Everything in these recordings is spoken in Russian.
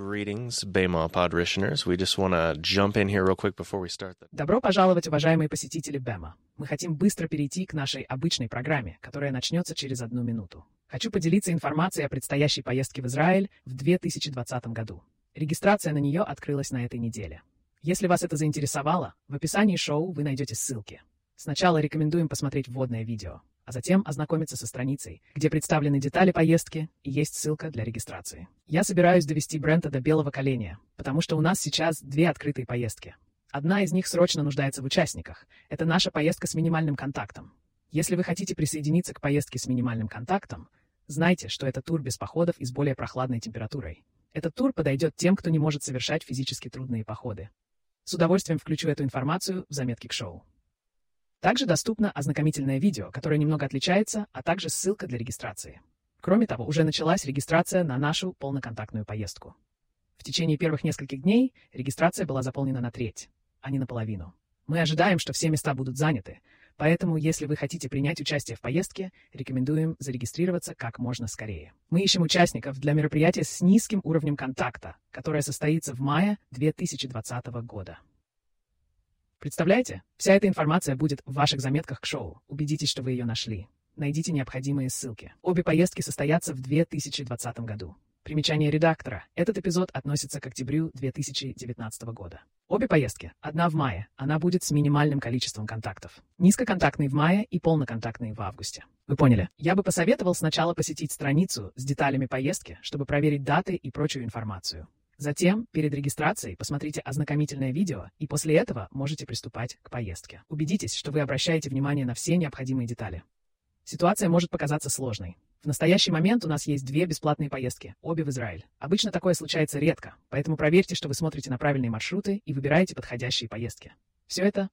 Greetings, Bema Podritioners. We just want to jump in here real quick before we start. The... Добро пожаловать, уважаемые посетители Бема. Мы хотим быстро перейти к нашей обычной программе, которая начнется через одну минуту. Хочу поделиться информацией о предстоящей поездке в Израиль в 2020 году. Регистрация на нее открылась на этой неделе. Если вас это заинтересовало, в описании шоу вы найдете ссылки. Сначала рекомендуем посмотреть вводное видео, а затем ознакомиться со страницей, где представлены детали поездки и есть ссылка для регистрации. Я собираюсь довести Брента до белого коленя, потому что у нас сейчас две открытые поездки. Одна из них срочно нуждается в участниках. Это наша поездка с минимальным контактом. Если вы хотите присоединиться к поездке с минимальным контактом, знайте, что это тур без походов и с более прохладной температурой. Этот тур подойдет тем, кто не может совершать физически трудные походы. С удовольствием включу эту информацию в заметки к шоу. Также доступно ознакомительное видео, которое немного отличается, а также ссылка для регистрации. Кроме того, уже началась регистрация на нашу полноконтактную поездку. В течение первых нескольких дней регистрация была заполнена на треть, а не наполовину. Мы ожидаем, что все места будут заняты, поэтому, если вы хотите принять участие в поездке, рекомендуем зарегистрироваться как можно скорее. Мы ищем участников для мероприятия с низким уровнем контакта, которое состоится в мае 2020 года. Представляете? Вся эта информация будет в ваших заметках к шоу. Убедитесь, что вы ее нашли. Найдите необходимые ссылки. Обе поездки состоятся в 2020 году. Примечание редактора. Этот эпизод относится к октябрю 2019 года. Обе поездки. Одна в мае. Она будет с минимальным количеством контактов. Низкоконтактный в мае и полноконтактный в августе. Вы поняли? Я бы посоветовал сначала посетить страницу с деталями поездки, чтобы проверить даты и прочую информацию. Затем, перед регистрацией, посмотрите ознакомительное видео, и после этого можете приступать к поездке. Убедитесь, что вы обращаете внимание на все необходимые детали. Ситуация может показаться сложной. В настоящий момент у нас есть две бесплатные поездки, обе в Израиль. Обычно такое случается редко, поэтому проверьте, что вы смотрите на правильные маршруты и выбираете подходящие поездки. Все это...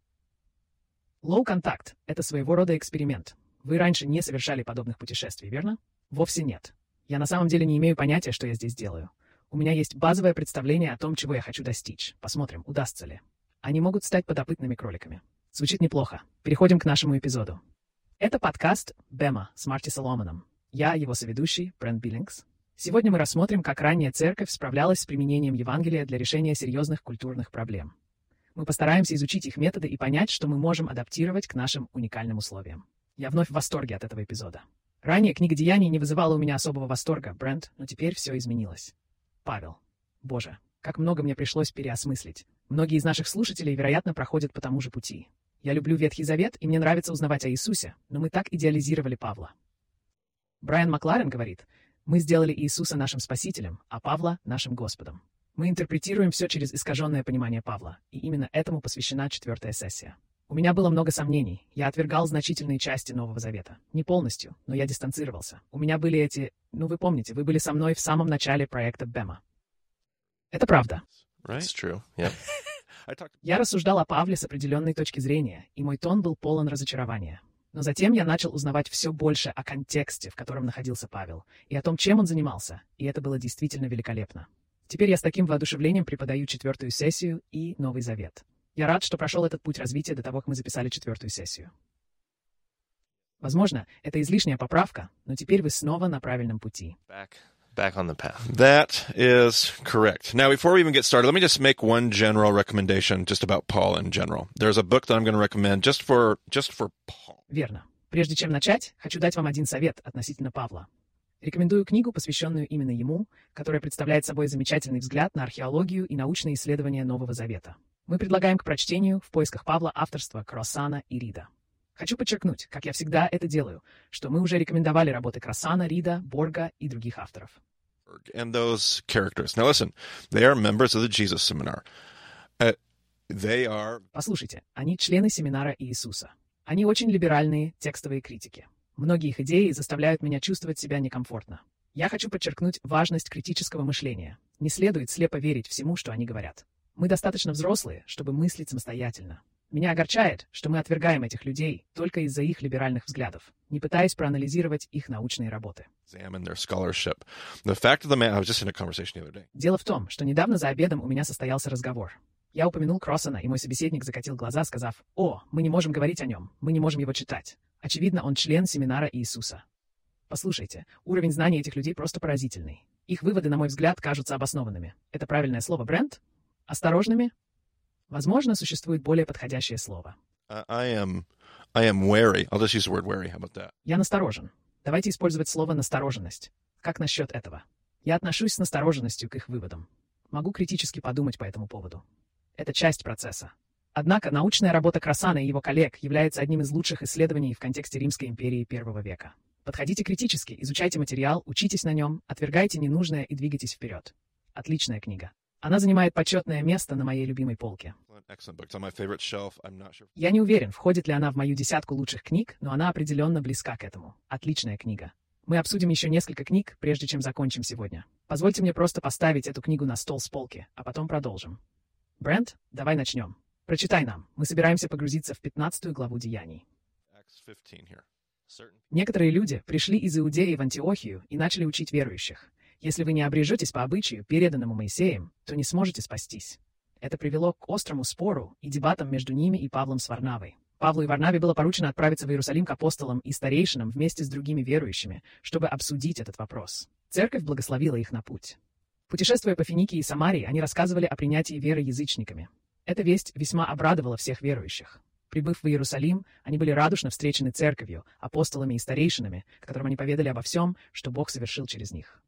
Contact — это своего рода эксперимент. Вы раньше не совершали подобных путешествий, верно? Вовсе нет. Я на самом деле не имею понятия, что я здесь делаю. У меня есть базовое представление о том, чего я хочу достичь. Посмотрим, удастся ли. Они могут стать подопытными кроликами. Звучит неплохо. Переходим к нашему эпизоду. Это подкаст «Бема» с Марти Соломоном. Я его соведущий, Брент Биллингс. Сегодня мы рассмотрим, как ранняя церковь справлялась с применением Евангелия для решения серьезных культурных проблем. Мы постараемся изучить их методы и понять, что мы можем адаптировать к нашим уникальным условиям. Я вновь в восторге от этого эпизода. Ранее книга Деяний не вызывала у меня особого восторга, Брент, но теперь все изменилось. Павел. Боже, как много мне пришлось переосмыслить. Многие из наших слушателей, вероятно, проходят по тому же пути. Я люблю Ветхий Завет, и мне нравится узнавать о Иисусе, но мы так идеализировали Павла. Брайан Макларен говорит, мы сделали Иисуса нашим Спасителем, а Павла — нашим Господом. Мы интерпретируем все через искаженное понимание Павла, и именно этому посвящена четвертая сессия. У меня было много сомнений. Я отвергал значительные части Нового Завета. Не полностью, но я дистанцировался. У меня были эти ну, вы помните, вы были со мной в самом начале проекта Бема. Это правда. Right? true. Yeah. Я рассуждал о Павле с определенной точки зрения, и мой тон был полон разочарования. Но затем я начал узнавать все больше о контексте, в котором находился Павел, и о том, чем он занимался, и это было действительно великолепно. Теперь я с таким воодушевлением преподаю четвертую сессию и Новый Завет. Я рад, что прошел этот путь развития до того, как мы записали четвертую сессию. Возможно, это излишняя поправка, но теперь вы снова на правильном пути. Back, back on the path. That is correct. Now, before we even get started, let me just make one general recommendation just about Paul in general. There's a book that I'm going to recommend just for just for Paul. Верно. Прежде чем начать, хочу дать вам один совет относительно Павла. Рекомендую книгу, посвященную именно ему, которая представляет собой замечательный взгляд на археологию и научные исследования Нового Завета. Мы предлагаем к прочтению в поисках Павла авторства Кроссана и Рида. Хочу подчеркнуть, как я всегда это делаю, что мы уже рекомендовали работы Красана, Рида, Борга и других авторов. And those characters. Now listen, they are members of the Jesus Seminar. Uh, they are... Послушайте, они члены семинара Иисуса. Они очень либеральные текстовые критики. Многие их идеи заставляют меня чувствовать себя некомфортно. Я хочу подчеркнуть важность критического мышления. Не следует слепо верить всему, что они говорят. Мы достаточно взрослые, чтобы мыслить самостоятельно. Меня огорчает, что мы отвергаем этих людей только из-за их либеральных взглядов, не пытаясь проанализировать их научные работы. Дело в том, что недавно за обедом у меня состоялся разговор. Я упомянул Кроссона, и мой собеседник закатил глаза, сказав, «О, мы не можем говорить о нем, мы не можем его читать. Очевидно, он член семинара Иисуса». Послушайте, уровень знаний этих людей просто поразительный. Их выводы, на мой взгляд, кажутся обоснованными. Это правильное слово «бренд»? Осторожными? Возможно, существует более подходящее слово. I, I am, I am wary. I'll just use the word wary. How about that? Я насторожен. Давайте использовать слово «настороженность». Как насчет этого? Я отношусь с настороженностью к их выводам. Могу критически подумать по этому поводу. Это часть процесса. Однако научная работа Красана и его коллег является одним из лучших исследований в контексте Римской империи первого века. Подходите критически, изучайте материал, учитесь на нем, отвергайте ненужное и двигайтесь вперед. Отличная книга. Она занимает почетное место на моей любимой полке. Я не уверен, входит ли она в мою десятку лучших книг, но она определенно близка к этому. Отличная книга. Мы обсудим еще несколько книг, прежде чем закончим сегодня. Позвольте мне просто поставить эту книгу на стол с полки, а потом продолжим. Брент, давай начнем. Прочитай нам. Мы собираемся погрузиться в 15 главу Деяний. Acts 15 here. Certain Некоторые люди пришли из Иудеи в Антиохию и начали учить верующих. Если вы не обрежетесь по обычаю, переданному Моисеем, то не сможете спастись. Это привело к острому спору и дебатам между ними и Павлом с Варнавой. Павлу и Варнаве было поручено отправиться в Иерусалим к апостолам и старейшинам вместе с другими верующими, чтобы обсудить этот вопрос. Церковь благословила их на путь. Путешествуя по Финикии и Самарии, они рассказывали о принятии веры язычниками. Эта весть весьма обрадовала всех верующих. Прибыв в Иерусалим, они были радушно встречены церковью, апостолами и старейшинами, которым они поведали обо всем, что Бог совершил через них.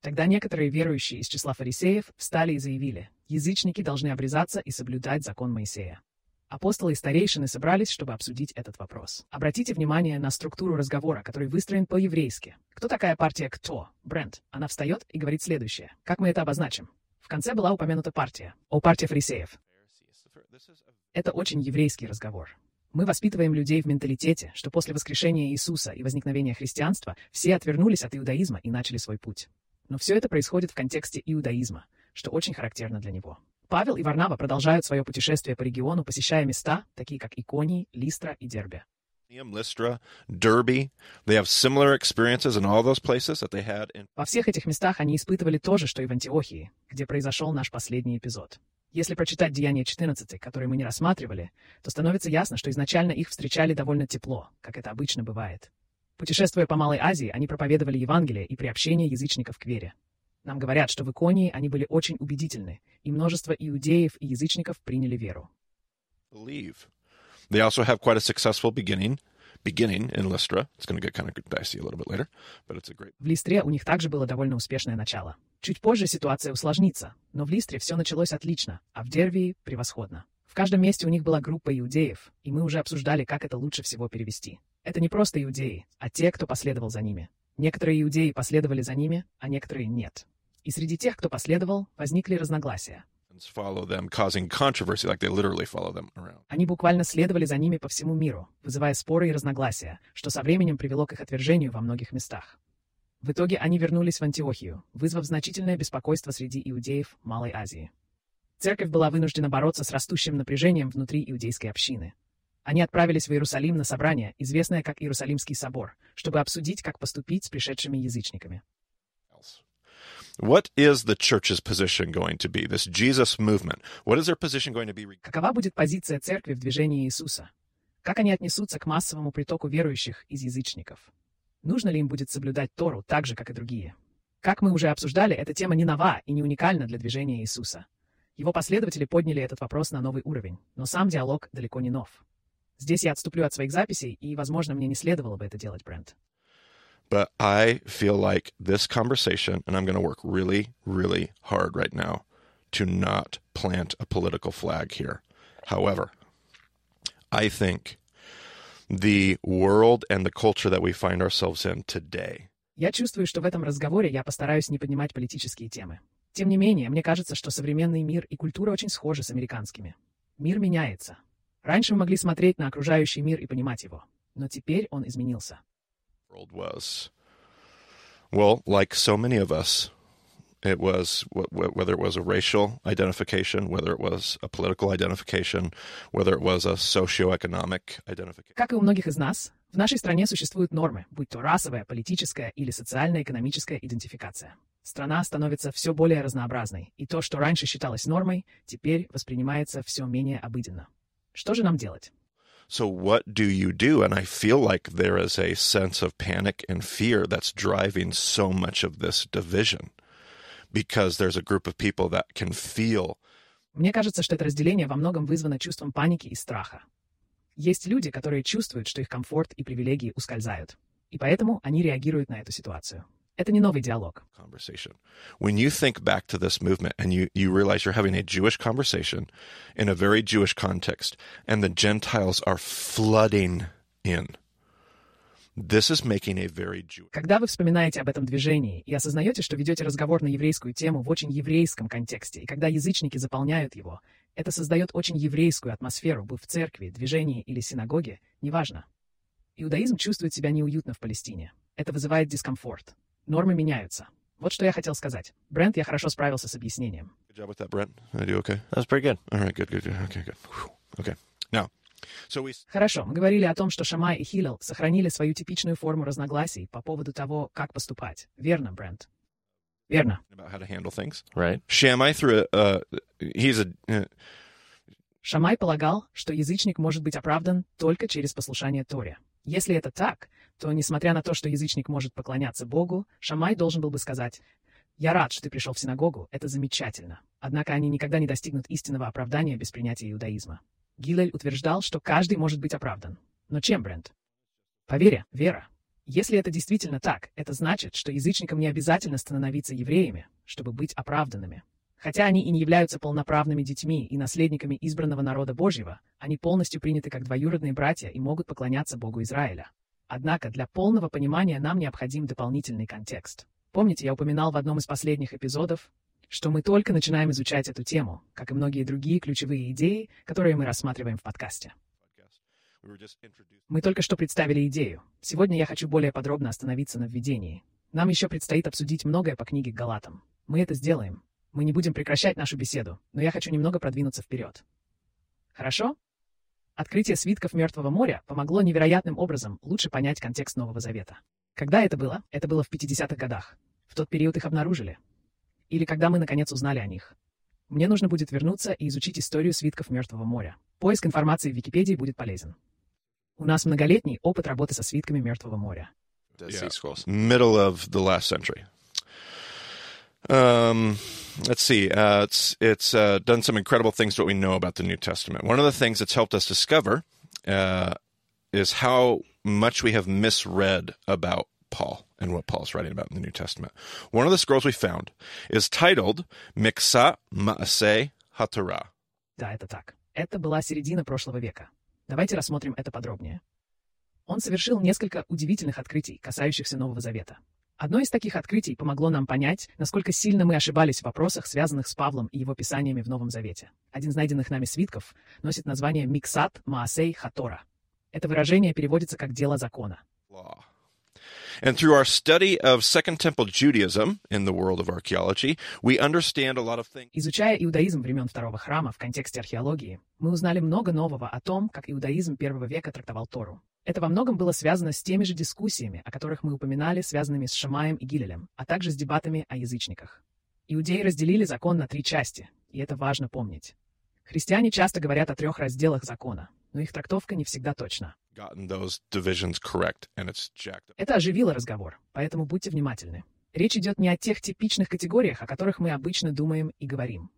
Тогда некоторые верующие из числа фарисеев встали и заявили, язычники должны обрезаться и соблюдать закон Моисея. Апостолы и старейшины собрались, чтобы обсудить этот вопрос. Обратите внимание на структуру разговора, который выстроен по-еврейски. Кто такая партия «Кто»? Брент. Она встает и говорит следующее. Как мы это обозначим? В конце была упомянута партия. О, партия фарисеев. Это очень еврейский разговор. Мы воспитываем людей в менталитете, что после воскрешения Иисуса и возникновения христианства все отвернулись от иудаизма и начали свой путь. Но все это происходит в контексте иудаизма, что очень характерно для него. Павел и Варнава продолжают свое путешествие по региону, посещая места, такие как Иконий, Листра и Дербе. Во всех этих местах они испытывали то же, что и в Антиохии, где произошел наш последний эпизод. Если прочитать Деяние 14, которые мы не рассматривали, то становится ясно, что изначально их встречали довольно тепло, как это обычно бывает. Путешествуя по Малой Азии, они проповедовали Евангелие и приобщение язычников к вере. Нам говорят, что в Иконии они были очень убедительны, и множество иудеев и язычников приняли веру. believe. They also have quite a successful beginning. Beginning in Lystra. It's going to get kind of dicey a little bit later, but it's a great. В Листре у них также было довольно успешное начало. Чуть позже ситуация усложнится, но в Листре все началось отлично, а в Дервии — превосходно. В каждом месте у них была группа иудеев, и мы уже обсуждали, как это лучше всего перевести. Это не просто иудеи, а те, кто последовал за ними. Некоторые иудеи последовали за ними, а некоторые нет. И среди тех, кто последовал, возникли разногласия. Они буквально следовали за ними по всему миру, вызывая споры и разногласия, что со временем привело к их отвержению во многих местах. В итоге они вернулись в Антиохию, вызвав значительное беспокойство среди иудеев Малой Азии. Церковь была вынуждена бороться с растущим напряжением внутри иудейской общины. Они отправились в Иерусалим на собрание, известное как Иерусалимский собор, чтобы обсудить, как поступить с пришедшими язычниками. else. What is the church's position going to be? This Jesus movement. What is their position going to be? Какова будет позиция церкви в движении Иисуса? Как они отнесутся к массовому притоку верующих из язычников? Нужно ли им будет соблюдать Тору так же, как и другие? Как мы уже обсуждали, эта тема не нова и не уникальна для движения Иисуса. Его последователи подняли этот вопрос на новый уровень, но сам диалог далеко не нов. Здесь я отступлю от своих записей, и, возможно, мне не следовало бы это делать, Брент. But I feel like this conversation, and I'm going to work really, really hard right now to not plant a political flag here. However, I think the world and the culture that we find ourselves in today Я чувствую, что в этом разговоре я постараюсь не поднимать политические темы. Тем не менее, мне кажется, что современный мир и культура очень схожи с американскими. Мир меняется. Раньше мы могли смотреть на окружающий мир и понимать его, но теперь он изменился. world was. Well, like so many of us, it was wh- wh- whether it was a racial identification, whether it was a political identification, whether it was a socioeconomic identification. Как и у многих из нас, в нашей стране существуют нормы, будь то расовая, политическая или социально-экономическая идентификация. Страна становится все более разнообразной, и то, что раньше считалось нормой, теперь воспринимается все менее обыденно. Что же нам делать? So, what do you do? And I feel like there is a sense of panic and fear that's driving so much of this division because there's a group of people that can feel Мне кажется, что это разделение во многом вызвано чувством паники и страха. Есть люди, которые чувствуют, что их комфорт и привилегии ускользают. И поэтому они реагируют на эту ситуацию. Это не новый диалог. conversation. When you think back to this movement and you, you realize you're having a Jewish conversation in a very Jewish context, and the Gentiles are flooding in, this is making a very Jewish. Когда вы вспоминаете об этом движении и осознаете, что ведете разговор на еврейскую тему в очень еврейском контексте, и когда язычники заполняют его, это создает очень еврейскую атмосферу, будь в церкви, движении или синагоге, неважно. Иудаизм чувствует себя неуютно в Палестине. Это вызывает дискомфорт. Нормы меняются. Вот что я хотел сказать. Брент, я хорошо справился с объяснением. Good job with that, Brent. I do okay. That was pretty good. All right, good, good, good. Okay, good. Okay. Now, so we Хорошо, мы говорили о том, что Шамай и Хилел сохранили свою типичную форму разногласий по поводу того, как поступать. Верно, Брент? Верно. about how to handle things. Right? Shammai through a, uh, he's a, uh, Шамай полагал, что язычник может быть оправдан только через послушание Торе. Если это так, то, несмотря на то, что язычник может поклоняться Богу, Шамай должен был бы сказать, «Я рад, что ты пришел в синагогу, это замечательно». Однако они никогда не достигнут истинного оправдания без принятия иудаизма. Гилель утверждал, что каждый может быть оправдан. Но чем, Брент? По вера. Если это действительно так, это значит, что язычникам не обязательно становиться евреями, чтобы быть оправданными. Хотя они и не являются полноправными детьми и наследниками избранного народа Божьего, они полностью приняты как двоюродные братья и могут поклоняться Богу Израиля. Однако для полного понимания нам необходим дополнительный контекст. Помните, я упоминал в одном из последних эпизодов, что мы только начинаем изучать эту тему, как и многие другие ключевые идеи, которые мы рассматриваем в подкасте. Мы только что представили идею. Сегодня я хочу более подробно остановиться на введении. Нам еще предстоит обсудить многое по книге Галатам. Мы это сделаем. Мы не будем прекращать нашу беседу, но я хочу немного продвинуться вперед. Хорошо? Открытие свитков Мертвого моря помогло невероятным образом лучше понять контекст Нового Завета. Когда это было? Это было в 50-х годах. В тот период их обнаружили. Или когда мы наконец узнали о них. Мне нужно будет вернуться и изучить историю свитков Мертвого моря. Поиск информации в Википедии будет полезен. У нас многолетний опыт работы со свитками Мертвого моря. Yeah. Middle of the last century. Um, let's see. Uh, it's it's uh, done some incredible things to what we know about the New Testament. One of the things it's helped us discover uh, is how much we have misread about Paul and what Paul's writing about in the New Testament. One of the scrolls we found is titled Miksa Maaseh HaTorah. Да, это так. Это была середина прошлого века. Давайте рассмотрим это подробнее. Он совершил несколько удивительных открытий, касающихся Нового Завета. Одно из таких открытий помогло нам понять, насколько сильно мы ошибались в вопросах, связанных с Павлом и его писаниями в Новом Завете. Один из найденных нами свитков носит название «Миксат Маасей Хатора». Это выражение переводится как «дело закона». And through our study of Second Temple Judaism in the world of archaeology, we understand a lot of things. Изучая иудаизм времен Второго храма в контексте археологии, мы узнали много нового о том, как иудаизм первого века трактовал Тору. Это во многом было связано с теми же дискуссиями, о которых мы упоминали, связанными с Шамаем и Гилелем, а также с дебатами о язычниках. Иудеи разделили закон на три части, и это важно помнить. Христиане часто говорят о трех разделах закона, но их трактовка не всегда точна. Это оживило разговор, поэтому будьте внимательны. Речь идет не о тех типичных категориях, о которых мы обычно думаем и говорим.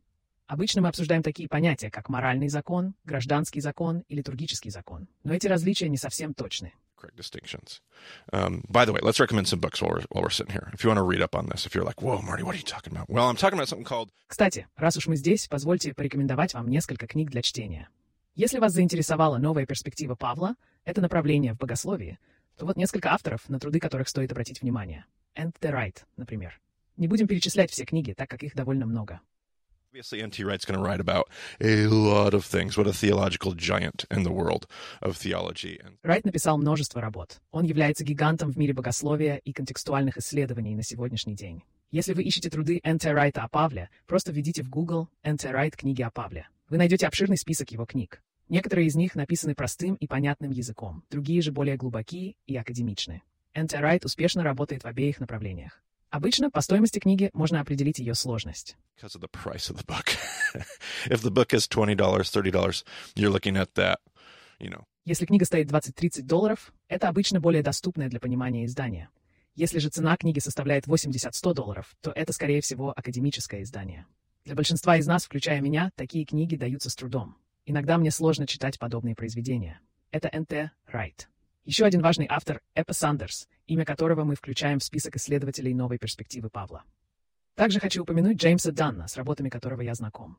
Обычно мы обсуждаем такие понятия, как моральный закон, гражданский закон и литургический закон. Но эти различия не совсем точны. Correct distinctions. Um, by the way, let's recommend some books while we're, while we're sitting here. If you want to read up on this, if you're like, whoa, Marty, what are you talking about? Well, I'm talking about something called Кстати, раз уж мы здесь, позвольте порекомендовать вам несколько книг для чтения. Если вас заинтересовала новая перспектива Павла, это направление в богословии, то вот несколько авторов, на труды которых стоит обратить внимание. And the Right, например. Не будем перечислять все книги, так как их довольно много. Obviously N.T. Wright's going to write about a lot of things. What a theological giant in the world of theology. Райт написал множество работ. Он является гигантом в мире богословия и контекстуальных исследований на сегодняшний день. Если вы ищете труды Н.Т. Райта о Павле, просто введите в Google Н.Т. Райт книги о Павле. Вы найдете обширный список его книг. Некоторые из них написаны простым и понятным языком, другие же более глубокие и академичны. Н.Т. Райт успешно работает в обеих направлениях. Обычно по стоимости книги можно определить ее сложность. because of the price of the book. if the book is $20, $30, you're looking at that, you know. Если книга стоит 20-30 долларов, это обычно более доступное для понимания издание. Если же цена книги составляет 80-100 долларов, то это, скорее всего, академическое издание. Для большинства из нас, включая меня, такие книги даются с трудом. Иногда мне сложно читать подобные произведения. Это Н.Т. Райт. Еще один важный автор — Эппа Сандерс, имя которого мы включаем в список исследователей новой перспективы Павла. Также хочу упомянуть Джеймса Данна, с работами которого я знаком.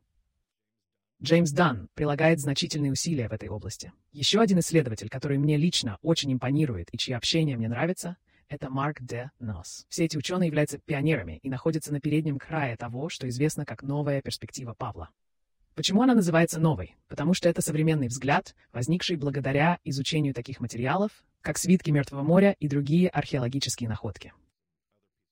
Джеймс Данн прилагает значительные усилия в этой области. Еще один исследователь, который мне лично очень импонирует и чье общение мне нравится, это Марк Д. Нос. Все эти ученые являются пионерами и находятся на переднем крае того, что известно как новая перспектива Павла. Почему она называется новой? Потому что это современный взгляд, возникший благодаря изучению таких материалов, как свитки Мертвого моря и другие археологические находки.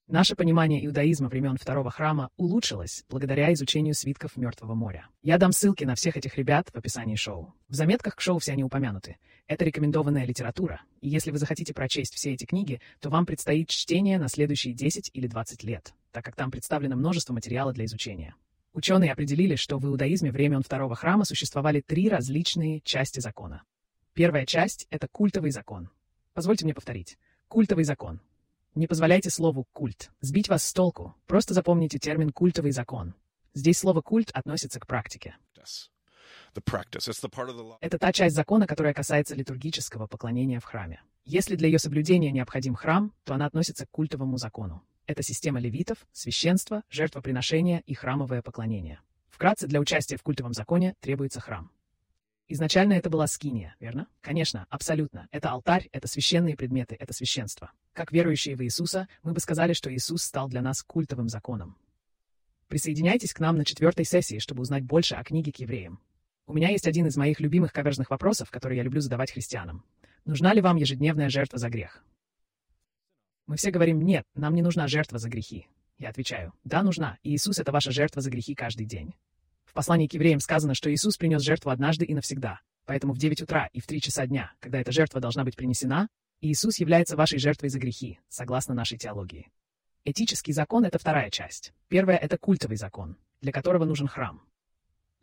Наше понимание иудаизма времен Второго храма улучшилось благодаря изучению свитков Мертвого моря. Я дам ссылки на всех этих ребят в описании шоу. В заметках к шоу все они упомянуты. Это рекомендованная литература, и если вы захотите прочесть все эти книги, то вам предстоит чтение на следующие 10 или 20 лет, так как там представлено множество материала для изучения. Ученые определили, что в иудаизме времен Второго храма существовали три различные части закона. Первая часть — это культовый закон. Позвольте мне повторить. Культовый закон. Не позволяйте слову «культ» сбить вас с толку. Просто запомните термин «культовый закон». Здесь слово «культ» относится к практике. Это та часть закона, которая касается литургического поклонения в храме. Если для ее соблюдения необходим храм, то она относится к культовому закону. Это система левитов, священство, жертвоприношение и храмовое поклонение. Вкратце, для участия в культовом законе требуется храм. Изначально это была скиния, верно? Конечно, абсолютно. Это алтарь, это священные предметы, это священство. Как верующие в Иисуса, мы бы сказали, что Иисус стал для нас культовым законом. Присоединяйтесь к нам на четвертой сессии, чтобы узнать больше о книге к евреям. У меня есть один из моих любимых каверзных вопросов, который я люблю задавать христианам. Нужна ли вам ежедневная жертва за грех? Мы все говорим «нет, нам не нужна жертва за грехи». Я отвечаю «да, нужна, и Иисус — это ваша жертва за грехи каждый день». В послании к евреям сказано, что Иисус принес жертву однажды и навсегда. Поэтому в 9 утра и в 3 часа дня, когда эта жертва должна быть принесена, Иисус является вашей жертвой за грехи, согласно нашей теологии. Этический закон — это вторая часть. Первая — это культовый закон, для которого нужен храм.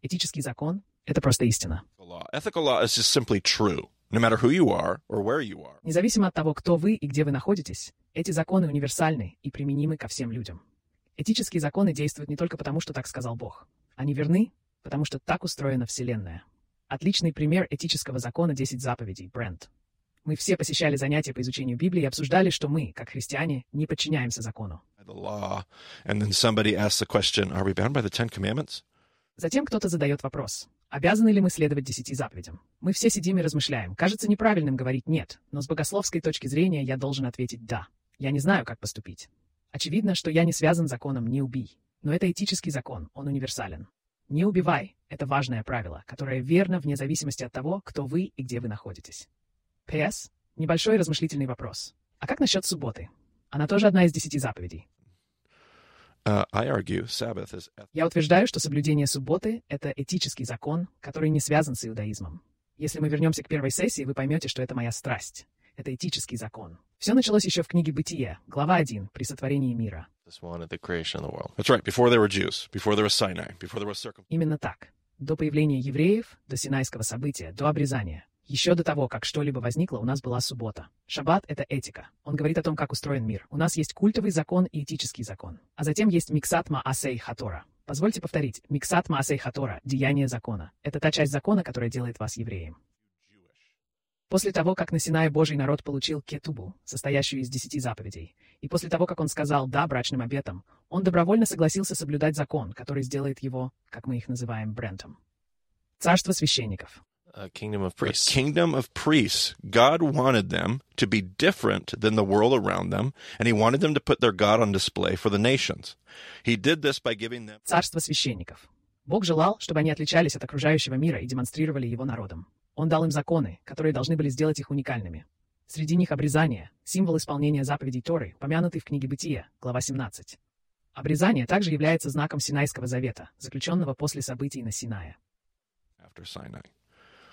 Этический закон — это просто истина. Независимо от того, кто вы и где вы находитесь, эти законы универсальны и применимы ко всем людям. Этические законы действуют не только потому, что так сказал Бог. Они верны, потому что так устроена Вселенная. Отличный пример этического закона 10 заповедей, Брент. Мы все посещали занятия по изучению Библии и обсуждали, что мы, как христиане, не подчиняемся закону. Затем кто-то задает вопрос. Обязаны ли мы следовать десяти заповедям? Мы все сидим и размышляем. Кажется неправильным говорить «нет», но с богословской точки зрения я должен ответить «да». Я не знаю, как поступить. Очевидно, что я не связан законом «не убий». Но это этический закон, он универсален. Не убивай — это важное правило, которое верно вне зависимости от того, кто вы и где вы находитесь. П.С. Небольшой размышлительный вопрос. А как насчет субботы? Она тоже одна из десяти заповедей. Uh, argue, is... Я утверждаю, что соблюдение субботы — это этический закон, который не связан с иудаизмом. Если мы вернемся к первой сессии, вы поймете, что это моя страсть. Это этический закон. Все началось еще в книге «Бытие», глава 1, при сотворении мира. Именно так. До появления евреев, до Синайского события, до обрезания. Еще до того, как что-либо возникло, у нас была суббота. Шаббат — это этика. Он говорит о том, как устроен мир. У нас есть культовый закон и этический закон. А затем есть миксат маасей хатора. Позвольте повторить. Миксат маасей хатора — деяние закона. Это та часть закона, которая делает вас евреем. После того, как на Синае Божий народ получил кетубу, состоящую из десяти заповедей, и после того, как он сказал «да» брачным обетам, он добровольно согласился соблюдать закон, который сделает его, как мы их называем, брентом. Царство священников. A kingdom of priests. A kingdom of priests. God wanted them to be different than the world around them, and He wanted them to put their God on display for the nations. He did this by giving them... Царство священников. Бог желал, чтобы они отличались от окружающего мира и демонстрировали его народом. Он дал им законы, которые должны были сделать их уникальными. Среди них обрезание, символ исполнения заповедей Торы, помянутый в книге Бытия, глава 17. Обрезание также является знаком Синайского завета, заключенного после событий на Синае. After Sinai.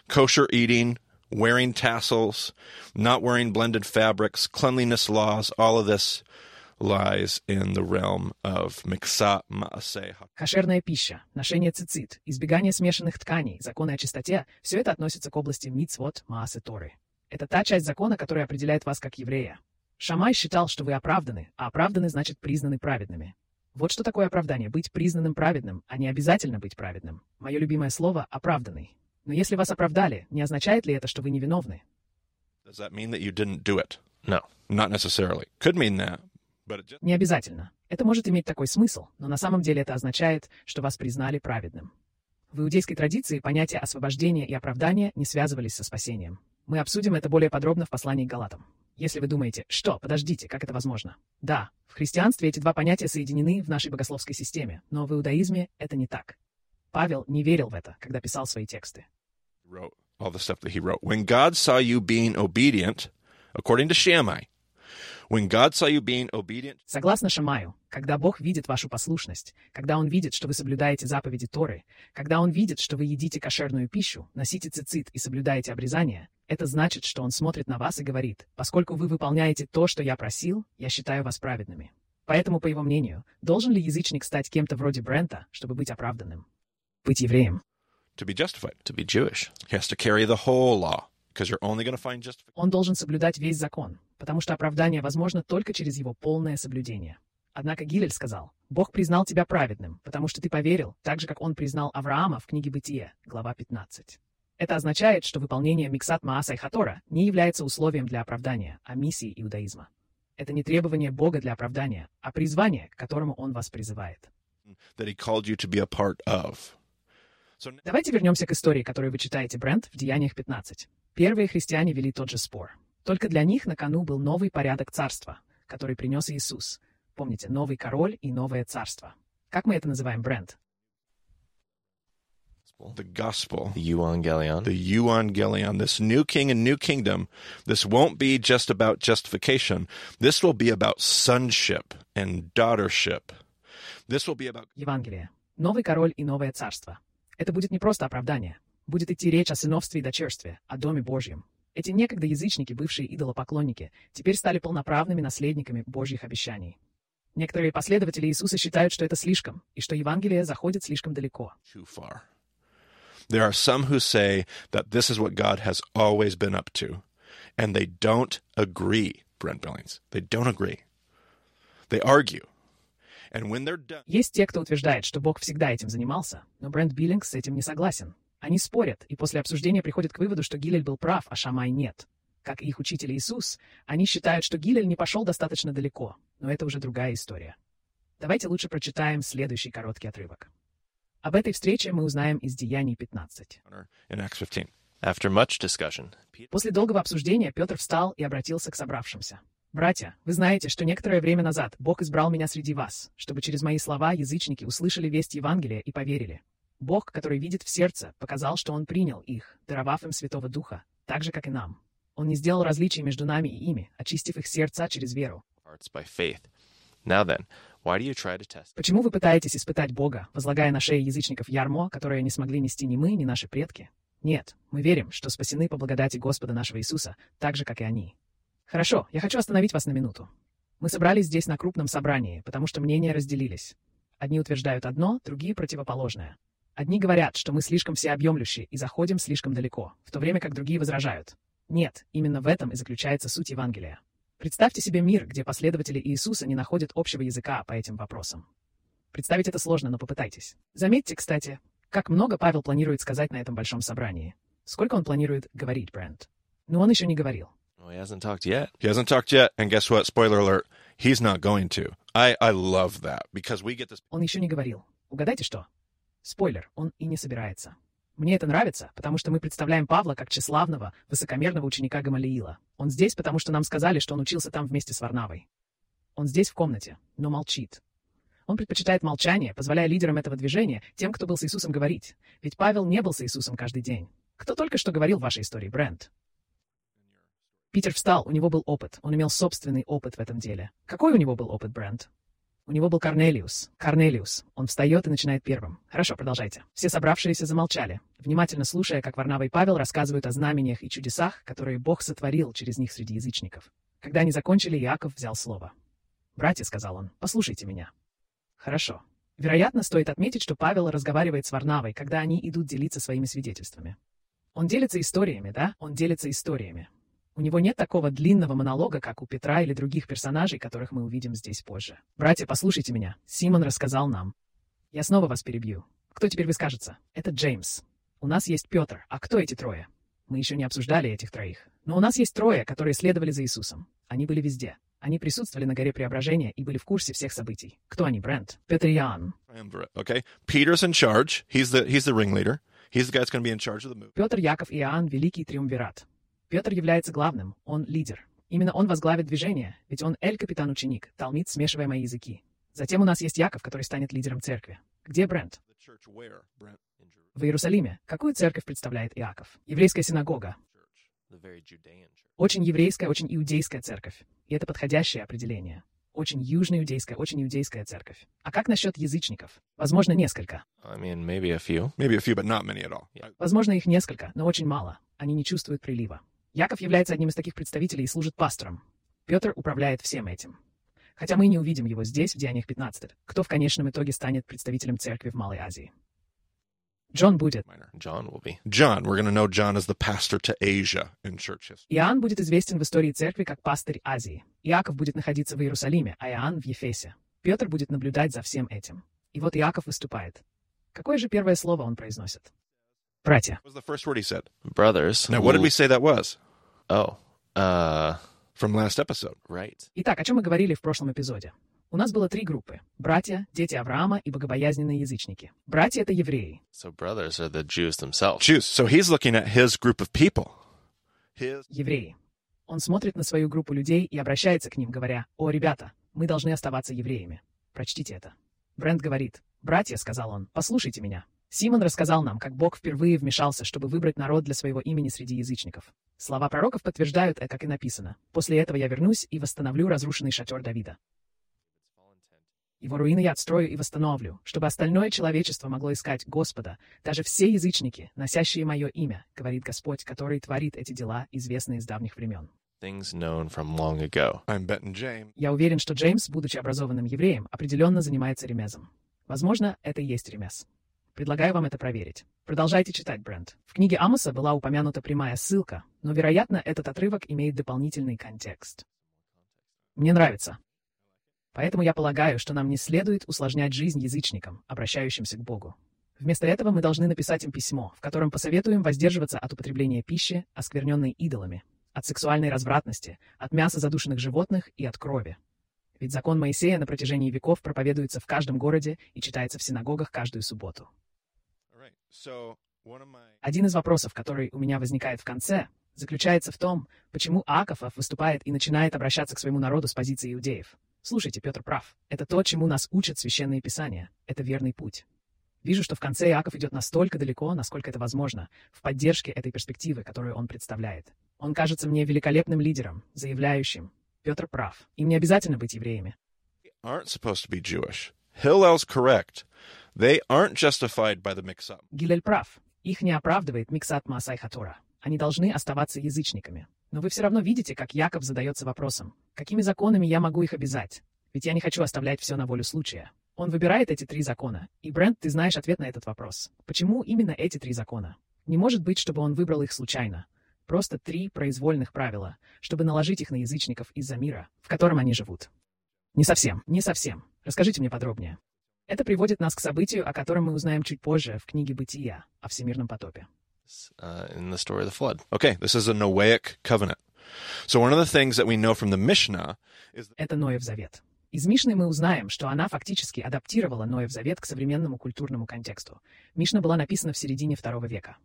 Kosher eating, wearing tassels, not wearing blended fabrics, cleanliness laws, all of this lies in the realm of miksa maaseh. Кошерная пища, ношение цицит, избегание смешанных тканей, законы о чистоте — все это относится к области мицвот Маасе Торы. Это та часть закона, которая определяет вас как еврея. Шамай считал, что вы оправданы, а оправданы значит признаны праведными. Вот что такое оправдание — быть признанным праведным, а не обязательно быть праведным. Мое любимое слово — оправданный. Но если вас оправдали, не означает ли это, что вы невиновны? Does that mean that you didn't do it? No. Not necessarily. Could mean that, Не обязательно. Это может иметь такой смысл, но на самом деле это означает, что вас признали праведным. В иудейской традиции понятия освобождения и оправдания не связывались со спасением. Мы обсудим это более подробно в послании к Галатам. Если вы думаете, что, подождите, как это возможно? Да, в христианстве эти два понятия соединены в нашей богословской системе, но в иудаизме это не так. Павел не верил в это, когда писал свои тексты. all the stuff that he wrote. When God saw you being obedient, according to Shammai, when God saw you being obedient, Согласно Шамаю, когда Бог видит вашу послушность, когда Он видит, что вы соблюдаете заповеди Торы, когда Он видит, что вы едите кошерную пищу, носите цицит и соблюдаете обрезание, это значит, что Он смотрит на вас и говорит, поскольку вы выполняете то, что я просил, я считаю вас праведными. Поэтому, по его мнению, должен ли язычник стать кем-то вроде Брента, чтобы быть оправданным? Быть евреем. to be justified, To be Jewish. he has to carry the whole law because you're only going to find justification. Он должен соблюдать весь закон, потому что оправдание возможно только через его полное соблюдение. Однако Гилель сказал, «Бог признал тебя праведным, потому что ты поверил, так же, как он признал Авраама в книге Бытие, глава 15». Это означает, что выполнение Миксат Мааса и Хатора не является условием для оправдания, а миссии иудаизма. Это не требование Бога для оправдания, а призвание, к которому Он вас призывает. Давайте вернемся к истории, которую вы читаете, Брент, в Деяниях 15. Первые христиане вели тот же спор. Только для них на кону был новый порядок царства, который принес Иисус. Помните, новый король и новое царство. Как мы это называем, Брент? the gospel, The Evangelion. the euangelion, this new king and new kingdom, this won't be just about justification. This will be about sonship and daughtership. This will be about Евангелие. Новый король и новое царство. Это будет не просто оправдание. Будет идти речь о сыновстве и дочерстве, о Доме Божьем. Эти некогда язычники, бывшие идолопоклонники, теперь стали полноправными наследниками Божьих обещаний. Некоторые последователи Иисуса считают, что это слишком, и что Евангелие заходит слишком далеко. There are some who say that this is what God has always been up to, and they don't agree, Brent Billings. They don't agree. They argue. Есть те, кто утверждает, что Бог всегда этим занимался, но Брент Биллингс с этим не согласен. Они спорят, и после обсуждения приходят к выводу, что Гилель был прав, а Шамай нет. Как и их учитель Иисус, они считают, что Гилель не пошел достаточно далеко, но это уже другая история. Давайте лучше прочитаем следующий короткий отрывок. Об этой встрече мы узнаем из Деяний 15. in Acts 15, After much discussion, Peter После долгого обсуждения Петр встал и обратился к собравшимся. «Братья, вы знаете, что некоторое время назад Бог избрал меня среди вас, чтобы через мои слова язычники услышали весть Евангелия и поверили. Бог, который видит в сердце, показал, что Он принял их, даровав им Святого Духа, так же, как и нам. Он не сделал различий между нами и ими, очистив их сердца через веру. Почему вы пытаетесь испытать Бога, возлагая на шеи язычников ярмо, которое не смогли нести ни мы, ни наши предки? Нет, мы верим, что спасены по благодати Господа нашего Иисуса, так же, как и они. Хорошо, я хочу остановить вас на минуту. Мы собрались здесь на крупном собрании, потому что мнения разделились. Одни утверждают одно, другие — противоположное. Одни говорят, что мы слишком всеобъемлющие и заходим слишком далеко, в то время как другие возражают. Нет, именно в этом и заключается суть Евангелия. Представьте себе мир, где последователи Иисуса не находят общего языка по этим вопросам. Представить это сложно, но попытайтесь. Заметьте, кстати, как много Павел планирует сказать на этом большом собрании. Сколько он планирует говорить, Брент? Но он еще не говорил. He hasn't talked yet. he hasn't talked yet, and guess what? Spoiler alert, he's not going to. I, I love that because we get this. Он еще не говорил. Угадайте что? Спойлер, он и не собирается. Мне это нравится, потому что мы представляем Павла как тщеславного, высокомерного ученика Гамалиила. Он здесь, потому что нам сказали, что он учился там вместе с Варнавой. Он здесь в комнате, но молчит. Он предпочитает молчание, позволяя лидерам этого движения, тем, кто был с Иисусом, говорить. Ведь Павел не был с Иисусом каждый день. Кто только что говорил в вашей истории, Брент? Питер встал, у него был опыт. Он имел собственный опыт в этом деле. Какой у него был опыт, Брент? У него был Корнелиус. Корнелиус. Он встает и начинает первым. Хорошо, продолжайте. Все собравшиеся замолчали, внимательно слушая, как Варнава и Павел рассказывают о знамениях и чудесах, которые Бог сотворил через них среди язычников. Когда они закончили, Иаков взял слово. «Братья», — сказал он, — «послушайте меня». Хорошо. Вероятно, стоит отметить, что Павел разговаривает с Варнавой, когда они идут делиться своими свидетельствами. Он делится историями, да? Он делится историями. У него нет такого длинного монолога, как у Петра или других персонажей, которых мы увидим здесь позже. Братья, послушайте меня. Симон рассказал нам. Я снова вас перебью. Кто теперь выскажется? Это Джеймс. У нас есть Петр. А кто эти трое? Мы еще не обсуждали этих троих. Но у нас есть трое, которые следовали за Иисусом. Они были везде. Они присутствовали на горе Преображения и были в курсе всех событий. Кто они, Брент? Петр и Иоанн. Triumvirate, Okay, Peter's in charge. He's the he's the ringleader. He's the guy that's going to be in charge of the move. Петр, Яков и Иоанн – великий триумвират. Петр является главным, он лидер. Именно он возглавит движение, ведь он Эль-капитан-ученик, талмит, смешивая мои языки. Затем у нас есть Яков, который станет лидером церкви. Где Брент? В Иерусалиме. Какую церковь представляет Иаков? Еврейская синагога. Очень еврейская, очень иудейская церковь. И это подходящее определение. Очень южноиудейская, очень иудейская церковь. А как насчет язычников? Возможно, несколько. I mean, maybe a few. Maybe a few, but not many at all. Yeah. Возможно, их несколько, но очень мало. Они не чувствуют прилива. Яков является одним из таких представителей и служит пастором. Петр управляет всем этим. Хотя мы не увидим его здесь, в Деяниях 15, кто в конечном итоге станет представителем церкви в Малой Азии. Джон будет. John will be. John, we're going to know John as the pastor to Asia in church history. Иоанн будет известен в истории церкви как пастырь Азии. Иаков будет находиться в Иерусалиме, а Иоанн в Ефесе. Петр будет наблюдать за всем этим. И вот Иаков выступает. Какое же первое слово он произносит? Братья. Brothers. Now, what did we say that was Oh, uh, from last episode? right. Итак, о чем мы говорили в прошлом эпизоде? У нас было три группы. Братья, дети Авраама и богобоязненные язычники. Братья — это евреи. So brothers are the Jews themselves. Jews. So he's looking at his group of people. His Евреи. Он смотрит на свою группу людей и обращается к ним, говоря, «О, ребята, мы должны оставаться евреями». Прочтите это. Брент говорит, «Братья», — сказал он, — «послушайте меня». Симон рассказал нам, как Бог впервые вмешался, чтобы выбрать народ для своего имени среди язычников. Слова пророков подтверждают это, как и написано. «После этого я вернусь и восстановлю разрушенный шатер Давида. Его руины я отстрою и восстановлю, чтобы остальное человечество могло искать Господа, даже все язычники, носящие мое имя, говорит Господь, который творит эти дела, известные с давних времен. Я уверен, что Джеймс, будучи образованным евреем, определенно занимается ремезом. Возможно, это и есть ремез. Предлагаю вам это проверить. Продолжайте читать, Брент. В книге Амоса была упомянута прямая ссылка, но, вероятно, этот отрывок имеет дополнительный контекст. Мне нравится. Поэтому я полагаю, что нам не следует усложнять жизнь язычникам, обращающимся к Богу. Вместо этого мы должны написать им письмо, в котором посоветуем воздерживаться от употребления пищи, оскверненной идолами, от сексуальной развратности, от мяса задушенных животных и от крови. Ведь закон Моисея на протяжении веков проповедуется в каждом городе и читается в синагогах каждую субботу. All right. So one of my Один из вопросов, который у меня возникает в конце, заключается в том, почему Акафов выступает и начинает обращаться к своему народу с позиции иудеев. Слушайте, Петр прав. Это то, чему нас учат священные писания. Это верный путь. Вижу, что в конце Иаков идет настолько далеко, насколько это возможно, в поддержке этой перспективы, которую он представляет. Он кажется мне великолепным лидером, заявляющим, Петр прав, им не обязательно быть евреями. Hillel's correct. They aren't justified by the mix-up. Гилель прав. Их не оправдывает Миксат Маасай Хатора. Они должны оставаться язычниками. Но вы все равно видите, как Яков задается вопросом, какими законами я могу их обязать? Ведь я не хочу оставлять все на волю случая. Он выбирает эти три закона. И, Брент, ты знаешь ответ на этот вопрос. Почему именно эти три закона? Не может быть, чтобы он выбрал их случайно. Просто три произвольных правила, чтобы наложить их на язычников из-за мира, в котором они живут. Не совсем, не совсем. Расскажите мне подробнее. Это приводит нас к событию, о котором мы узнаем чуть позже в книге «Бытия» о всемирном потопе. Uh, in the story of the flood. Okay, this is a Noahic covenant. So one of the things that we know from the Mishnah is that Это Ноев Завет. Из Мишны мы узнаем, что она фактически адаптировала Ноев Завет к современному культурному контексту. Мишна была написана в середине второго века.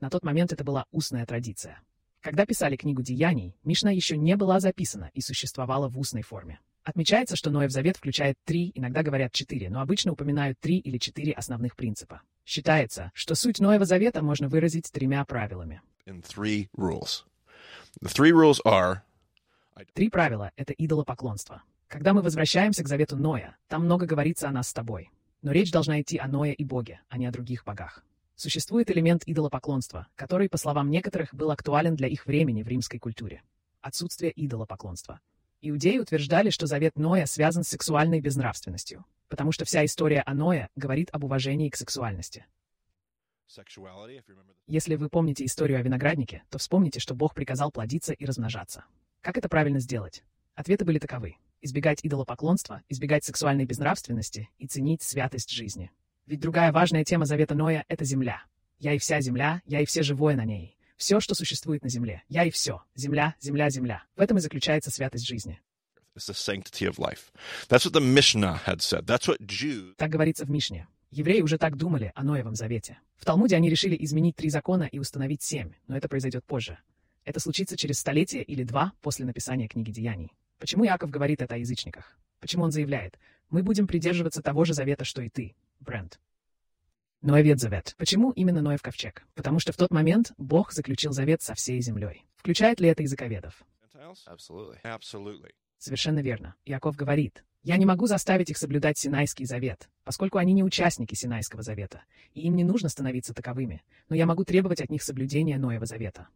На тот момент это была устная традиция. Когда писали книгу Деяний, Мишна еще не была записана и существовала в устной форме. Отмечается, что Ноев Завет включает три, иногда говорят четыре, но обычно упоминают три или четыре основных принципа. Считается, что суть Ноева Завета можно выразить тремя правилами. are Три правила — это идолопоклонство. Когда мы возвращаемся к завету Ноя, там много говорится о нас с тобой. Но речь должна идти о Ное и Боге, а не о других богах. Существует элемент идолопоклонства, который, по словам некоторых, был актуален для их времени в римской культуре. Отсутствие идолопоклонства. Иудеи утверждали, что завет Ноя связан с сексуальной безнравственностью, потому что вся история о Ное говорит об уважении к сексуальности. Если вы помните историю о винограднике, то вспомните, что Бог приказал плодиться и размножаться. Как это правильно сделать? Ответы были таковы. Избегать идолопоклонства, избегать сексуальной безнравственности и ценить святость жизни. Ведь другая важная тема завета Ноя — это земля. Я и вся земля, я и все живое на ней. Все, что существует на земле. Я и все. Земля, земля, земля. В этом и заключается святость жизни. Так говорится в Мишне. Евреи уже так думали о Ноевом завете. В Талмуде они решили изменить три закона и установить семь, но это произойдет позже. Это случится через столетие или два после написания книги Деяний. Почему Иаков говорит это о язычниках? Почему он заявляет, мы будем придерживаться того же завета, что и ты, Брент? Ноевет завет. Почему именно Ноев ковчег? Потому что в тот момент Бог заключил завет со всей землей. Включает ли это языковедов? Совершенно верно. Яков говорит, «Я не могу заставить их соблюдать Синайский завет, поскольку они не участники Синайского завета, и им не нужно становиться таковыми, но я могу требовать от них соблюдения Ноева завета».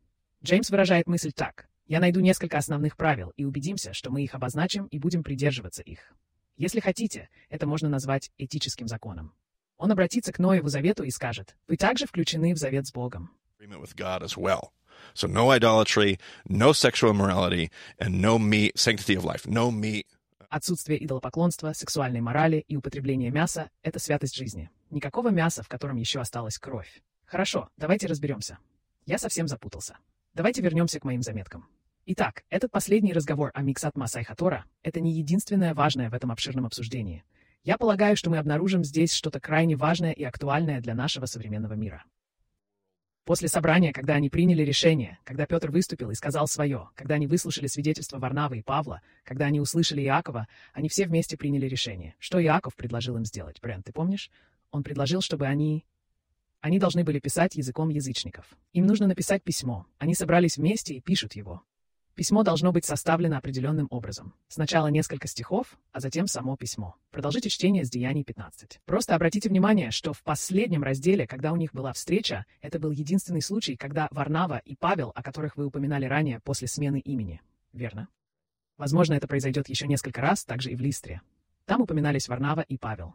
Джеймс выражает мысль так, «Я найду несколько основных правил и убедимся, что мы их обозначим и будем придерживаться их. Если хотите, это можно назвать этическим законом». Он обратится к Ноеву завету и скажет, «Вы также включены в завет с Богом». Agreement with God as well. So no idolatry, no sexual immorality, and no meat, sanctity of life. No meat. Отсутствие идолопоклонства, сексуальной морали и употребление мяса — это святость жизни. Никакого мяса, в котором еще осталась кровь. Хорошо, давайте разберемся. Я совсем запутался. Давайте вернемся к моим заметкам. Итак, этот последний разговор о Миксат Масай Хатора — это не единственное важное в этом обширном обсуждении. Я полагаю, что мы обнаружим здесь что-то крайне важное и актуальное для нашего современного мира. После собрания, когда они приняли решение, когда Петр выступил и сказал свое, когда они выслушали свидетельства Варнавы и Павла, когда они услышали Иакова, они все вместе приняли решение. Что Иаков предложил им сделать, Брент, ты помнишь? Он предложил, чтобы они... Они должны были писать языком язычников. Им нужно написать письмо. Они собрались вместе и пишут его. Письмо должно быть составлено определенным образом. Сначала несколько стихов, а затем само письмо. Продолжите чтение с Деяний 15. Просто обратите внимание, что в последнем разделе, когда у них была встреча, это был единственный случай, когда Варнава и Павел, о которых вы упоминали ранее, после смены имени. Верно? Возможно, это произойдет еще несколько раз, также и в Листре. Там упоминались Варнава и Павел.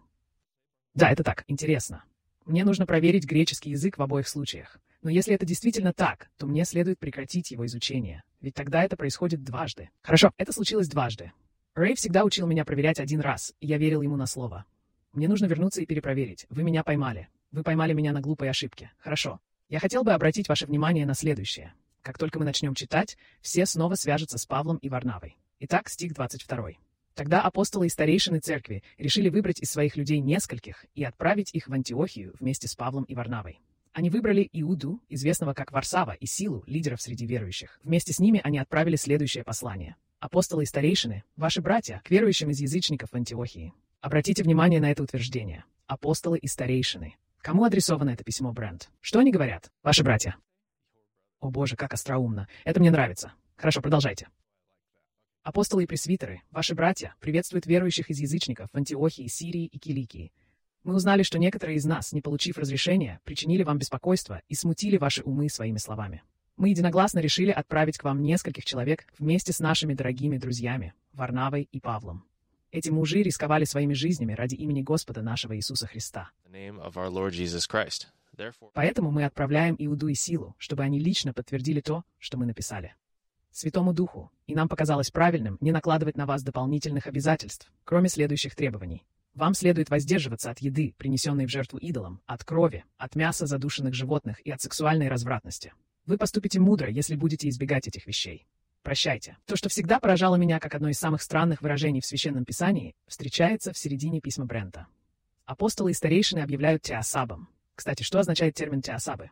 Да, это так, интересно. Мне нужно проверить греческий язык в обоих случаях. Но если это действительно так, то мне следует прекратить его изучение. Ведь тогда это происходит дважды. Хорошо, это случилось дважды. Рэй всегда учил меня проверять один раз, и я верил ему на слово. Мне нужно вернуться и перепроверить. Вы меня поймали. Вы поймали меня на глупой ошибке. Хорошо. Я хотел бы обратить ваше внимание на следующее. Как только мы начнем читать, все снова свяжутся с Павлом и Варнавой. Итак, стих 22. Тогда апостолы и старейшины церкви решили выбрать из своих людей нескольких и отправить их в Антиохию вместе с Павлом и Варнавой. Они выбрали Иуду, известного как Варсава, и Силу, лидеров среди верующих. Вместе с ними они отправили следующее послание. Апостолы и старейшины, ваши братья, к верующим из язычников в Антиохии. Обратите внимание на это утверждение. Апостолы и старейшины. Кому адресовано это письмо, Брент? Что они говорят? Ваши братья. О боже, как остроумно. Это мне нравится. Хорошо, продолжайте. Апостолы и пресвитеры, ваши братья, приветствуют верующих из язычников в Антиохии, Сирии и Киликии. Мы узнали, что некоторые из нас, не получив разрешения, причинили вам беспокойство и смутили ваши умы своими словами. Мы единогласно решили отправить к вам нескольких человек вместе с нашими дорогими друзьями, Варнавой и Павлом. Эти мужи рисковали своими жизнями ради имени Господа нашего Иисуса Христа. Поэтому мы отправляем Иуду и Силу, чтобы они лично подтвердили то, что мы написали. Святому Духу, и нам показалось правильным не накладывать на вас дополнительных обязательств, кроме следующих требований. Вам следует воздерживаться от еды, принесенной в жертву идолам, от крови, от мяса задушенных животных и от сексуальной развратности. Вы поступите мудро, если будете избегать этих вещей. Прощайте. То, что всегда поражало меня как одно из самых странных выражений в Священном Писании, встречается в середине письма Брента. Апостолы и старейшины объявляют теосабом. Кстати, что означает термин теосабы?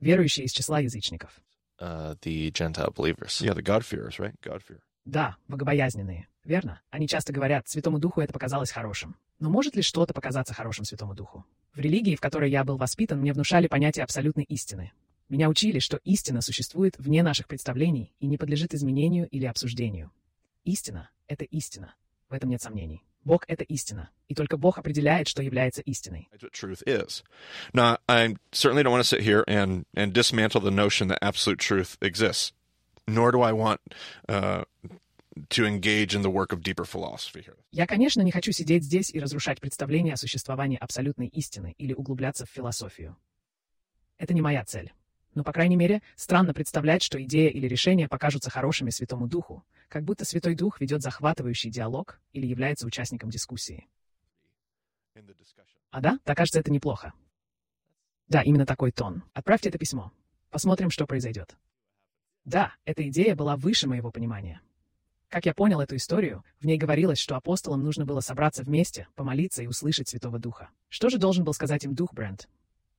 Верующие из числа язычников. uh, the Gentile believers. Yeah, the God-fearers, right? God-fear. Да, богобоязненные. Верно? Они часто говорят, Святому Духу это показалось хорошим. Но может ли что-то показаться хорошим Святому Духу? В религии, в которой я был воспитан, мне внушали понятие абсолютной истины. Меня учили, что истина существует вне наших представлений и не подлежит изменению или обсуждению. Истина — это истина. В этом нет сомнений. Бог — это истина. И только Бог определяет, что является истиной. Now, I certainly don't want to sit here and, and dismantle the notion that absolute truth exists, nor do I want uh, to engage in the work of deeper philosophy here. Я, конечно, не хочу сидеть здесь и разрушать представление о существовании абсолютной истины или углубляться в философию. Это не моя цель. Но, по крайней мере, странно представлять, что идея или решение покажутся хорошими Святому Духу, как будто Святой Дух ведет захватывающий диалог или является участником дискуссии. А да, так кажется, это неплохо. Да, именно такой тон. Отправьте это письмо. Посмотрим, что произойдет. Да, эта идея была выше моего понимания. Как я понял эту историю, в ней говорилось, что апостолам нужно было собраться вместе, помолиться и услышать Святого Духа. Что же должен был сказать им Дух Брент?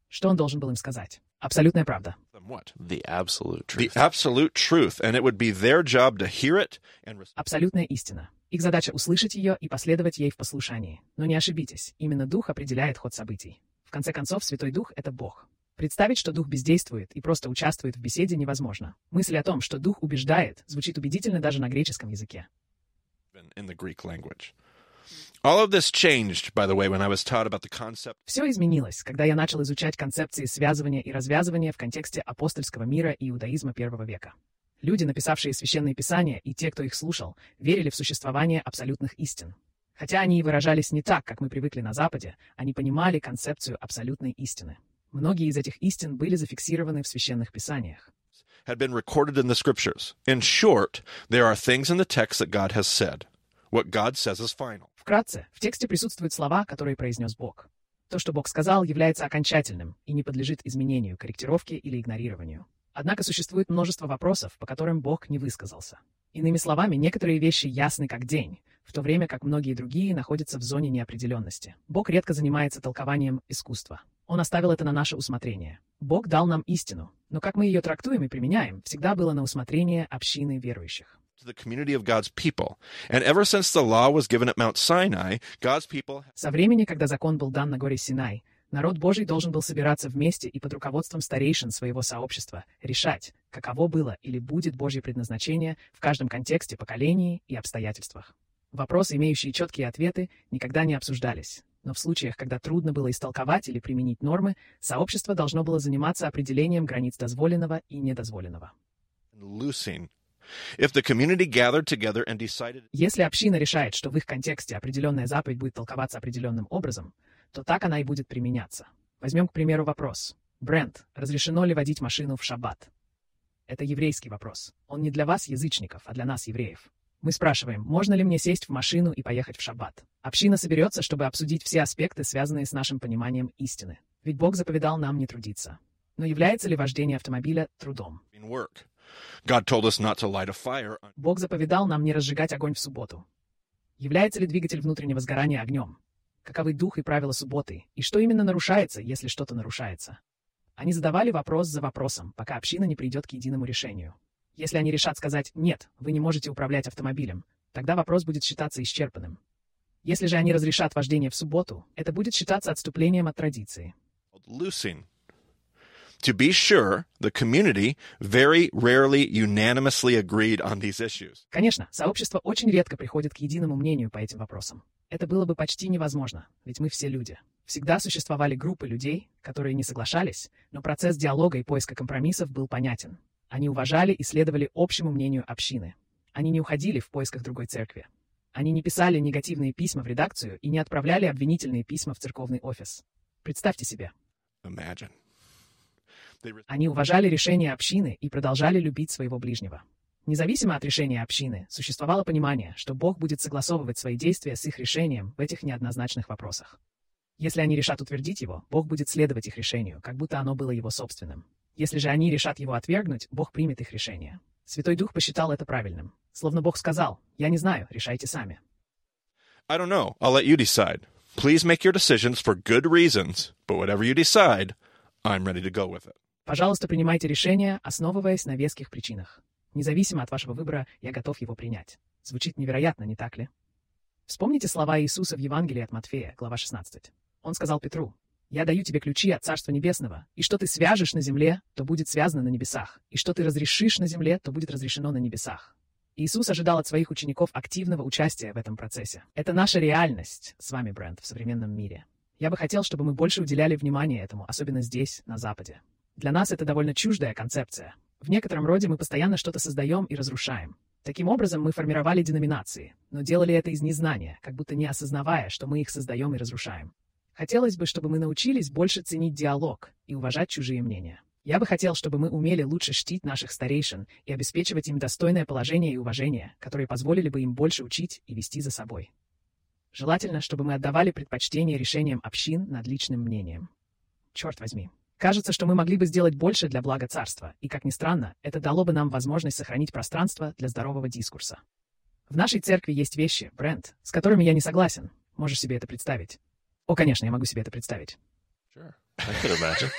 Что он должен был им сказать? Абсолютная правда. Then what? The absolute The truth. absolute truth. And it would be their job to hear it and respond. Абсолютная истина. Их задача услышать ее и последовать ей в послушании. Но не ошибитесь, именно Дух определяет ход событий. В конце концов, Святой Дух — это Бог. Представить, что Дух бездействует и просто участвует в беседе, невозможно. Мысль о том, что Дух убеждает, звучит убедительно даже на греческом языке. Все изменилось, когда я начал изучать концепции связывания и развязывания в контексте апостольского мира и иудаизма первого века. Люди, написавшие священные писания, и те, кто их слушал, верили в существование абсолютных истин. Хотя они и выражались не так, как мы привыкли на Западе, они понимали концепцию абсолютной истины. Многие из этих истин были зафиксированы в священных писаниях. had been recorded in the scriptures. In short, there are things in the text that God has said. What God says is final. Вкратце, в тексте присутствуют слова, которые произнес Бог. То, что Бог сказал, является окончательным и не подлежит изменению, корректировке или игнорированию. Однако существует множество вопросов, по которым Бог не высказался. Иными словами, некоторые вещи ясны как день, в то время как многие другие находятся в зоне неопределенности. Бог редко занимается толкованием искусства. Он оставил это на наше усмотрение. Бог дал нам истину, но как мы ее трактуем и применяем, всегда было на усмотрение общины верующих. Со времени, когда закон был дан на горе Синай, народ Божий должен был собираться вместе и под руководством старейшин своего сообщества решать, каково было или будет Божье предназначение в каждом контексте, поколении и обстоятельствах. Вопросы, имеющие четкие ответы, никогда не обсуждались. Но в случаях, когда трудно было истолковать или применить нормы, сообщество должно было заниматься определением границ дозволенного и недозволенного. Если община решает, что в их контексте определенная заповедь будет толковаться определенным образом, то так она и будет применяться. Возьмем, к примеру, вопрос. Брент, разрешено ли водить машину в шаббат? Это еврейский вопрос. Он не для вас, язычников, а для нас, евреев. Мы спрашиваем, можно ли мне сесть в машину и поехать в шаббат? Община соберется, чтобы обсудить все аспекты, связанные с нашим пониманием истины. Ведь Бог заповедал нам не трудиться. Но является ли вождение автомобиля трудом? Бог заповедал нам не разжигать огонь в субботу. Является ли двигатель внутреннего сгорания огнем? Каковы дух и правила субботы? И что именно нарушается, если что-то нарушается? Они задавали вопрос за вопросом, пока община не придет к единому решению. Если они решат сказать «нет, вы не можете управлять автомобилем», тогда вопрос будет считаться исчерпанным. Если же они разрешат вождение в субботу, это будет считаться отступлением от традиции. loosing. To be sure, the community very rarely unanimously agreed on these issues. Конечно, сообщество очень редко приходит к единому мнению по этим вопросам. Это было бы почти невозможно, ведь мы все люди. Всегда существовали группы людей, которые не соглашались, но процесс диалога и поиска компромиссов был понятен. Они уважали и следовали общему мнению общины. Они не уходили в поисках другой церкви. Они не писали негативные письма в редакцию и не отправляли обвинительные письма в церковный офис. Представьте себе, Imagine. Они уважали решение общины и продолжали любить своего ближнего. Независимо от решения общины, существовало понимание, что Бог будет согласовывать свои действия с их решением в этих неоднозначных вопросах. Если они решат утвердить его, Бог будет следовать их решению, как будто оно было его собственным. Если же они решат его отвергнуть, Бог примет их решение. Святой Дух посчитал это правильным. Словно Бог сказал, «Я не знаю, решайте сами». I don't know. I'll let you decide. Please make your decisions for good reasons, but whatever you decide, I'm ready to go with it. Пожалуйста, принимайте решение, основываясь на веских причинах. Независимо от вашего выбора, я готов его принять. Звучит невероятно, не так ли? Вспомните слова Иисуса в Евангелии от Матфея, глава 16. Он сказал Петру, «Я даю тебе ключи от Царства Небесного, и что ты свяжешь на земле, то будет связано на небесах, и что ты разрешишь на земле, то будет разрешено на небесах». Иисус ожидал от своих учеников активного участия в этом процессе. Это наша реальность с вами, Брент, в современном мире. Я бы хотел, чтобы мы больше уделяли внимание этому, особенно здесь, на Западе. Для нас это довольно чуждая концепция. В некотором роде мы постоянно что-то создаем и разрушаем. Таким образом, мы формировали деноминации, но делали это из незнания, как будто не осознавая, что мы их создаем и разрушаем. Хотелось бы, чтобы мы научились больше ценить диалог и уважать чужие мнения. Я бы хотел, чтобы мы умели лучше чтить наших старейшин и обеспечивать им достойное положение и уважение, которые позволили бы им больше учить и вести за собой. Желательно, чтобы мы отдавали предпочтение решениям общин над личным мнением. Черт возьми. Кажется, что мы могли бы сделать больше для блага царства, и, как ни странно, это дало бы нам возможность сохранить пространство для здорового дискурса. В нашей церкви есть вещи, Брент, с которыми я не согласен. Можешь себе это представить? О, конечно, я могу себе это представить. Sure. I could imagine.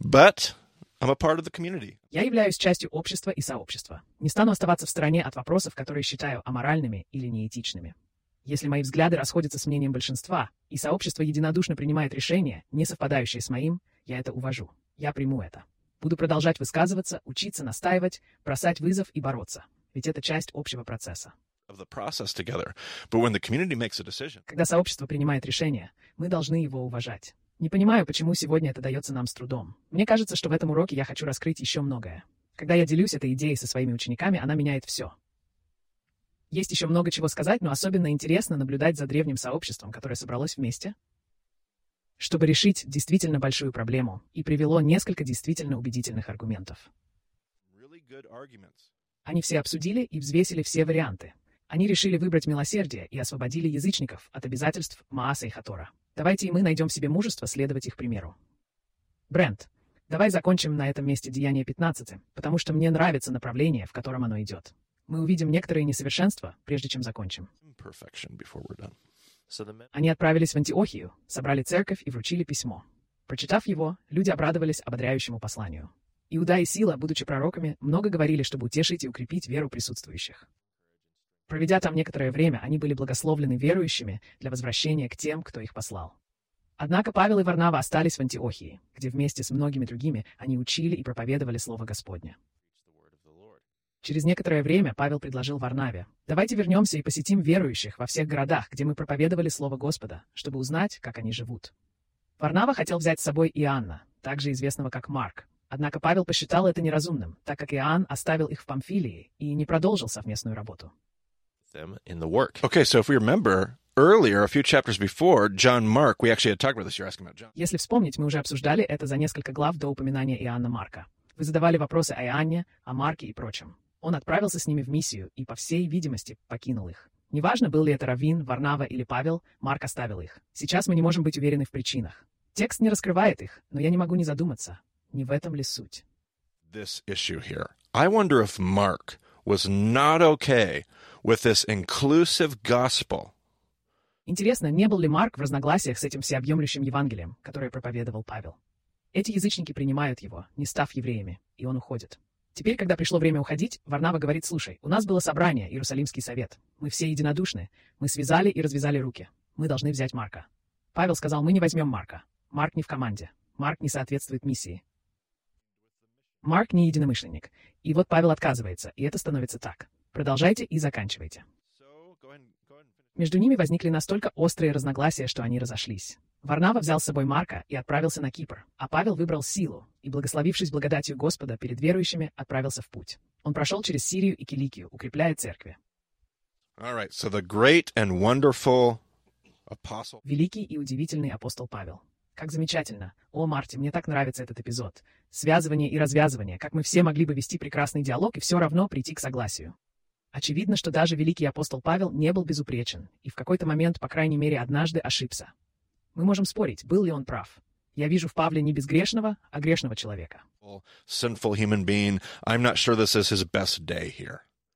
But I'm a part of the community. Я являюсь частью общества и сообщества. Не стану оставаться в стороне от вопросов, которые считаю аморальными или неэтичными. Если мои взгляды расходятся с мнением большинства, и сообщество единодушно принимает решение, не совпадающее с моим, я это увожу. Я приму это. Буду продолжать высказываться, учиться, настаивать, бросать вызов и бороться. Ведь это часть общего процесса. Когда сообщество принимает решение, мы должны его уважать. Не понимаю, почему сегодня это дается нам с трудом. Мне кажется, что в этом уроке я хочу раскрыть еще многое. Когда я делюсь этой идеей со своими учениками, она меняет все. Есть еще много чего сказать, но особенно интересно наблюдать за древним сообществом, которое собралось вместе, чтобы решить действительно большую проблему, и привело несколько действительно убедительных аргументов. Они все обсудили и взвесили все варианты. Они решили выбрать милосердие и освободили язычников от обязательств Мааса и Хатора. Давайте и мы найдем в себе мужество следовать их примеру. Брент, давай закончим на этом месте Деяние 15, потому что мне нравится направление, в котором оно идет. Мы увидим некоторые несовершенства, прежде чем закончим. Они отправились в Антиохию, собрали церковь и вручили письмо. Прочитав его, люди обрадовались ободряющему посланию. Иуда и Сила, будучи пророками, много говорили, чтобы утешить и укрепить веру присутствующих. Проведя там некоторое время, они были благословлены верующими для возвращения к тем, кто их послал. Однако Павел и Варнава остались в Антиохии, где вместе с многими другими они учили и проповедовали Слово Господне. Через некоторое время Павел предложил Варнаве, «Давайте вернемся и посетим верующих во всех городах, где мы проповедовали Слово Господа, чтобы узнать, как они живут». Варнава хотел взять с собой Иоанна, также известного как Марк. Однако Павел посчитал это неразумным, так как Иоанн оставил их в Памфилии и не продолжил совместную работу. Them in the work. Okay, so if we remember earlier, a few chapters before, John Mark, we actually had talked about this. You're asking about John. Если вспомнить, мы уже обсуждали это за несколько глав до упоминания Иоанна Марка. Вы задавали вопросы о Иоанне, о Марке и прочем. Он отправился с ними в миссию и, по всей видимости, покинул их. Неважно, был ли это Равин, Варнава или Павел, Марк оставил их. Сейчас мы не можем быть уверены в причинах. Текст не раскрывает их, но я не могу не задуматься, не в этом ли суть. This issue here. I wonder if Mark was not okay with this inclusive gospel Интересно, не был ли Марк в разногласиях с этим всеобъемлющим Евангелием, которое проповедовал Павел? Эти язычники принимают его, не став евреями, и он уходит. Теперь, когда пришло время уходить, Варнава говорит, слушай, у нас было собрание, Иерусалимский совет. Мы все единодушны. Мы связали и развязали руки. Мы должны взять Марка. Павел сказал, мы не возьмем Марка. Марк не в команде. Марк не соответствует миссии. Марк не единомышленник. И вот Павел отказывается, и это становится так. Продолжайте и заканчивайте. Между ними возникли настолько острые разногласия, что они разошлись. Варнава взял с собой Марка и отправился на Кипр, а Павел выбрал Силу и, благословившись благодатью Господа перед верующими, отправился в путь. Он прошел через Сирию и Киликию, укрепляя церкви. All right, so the great and wonderful apostle. Великий и удивительный апостол Павел. Как замечательно. О, Марти, мне так нравится этот эпизод. Связывание и развязывание, как мы все могли бы вести прекрасный диалог и все равно прийти к согласию. Очевидно, что даже великий апостол Павел не был безупречен и в какой-то момент, по крайней мере, однажды ошибся. Мы можем спорить, был ли он прав. Я вижу в Павле не безгрешного, а грешного человека.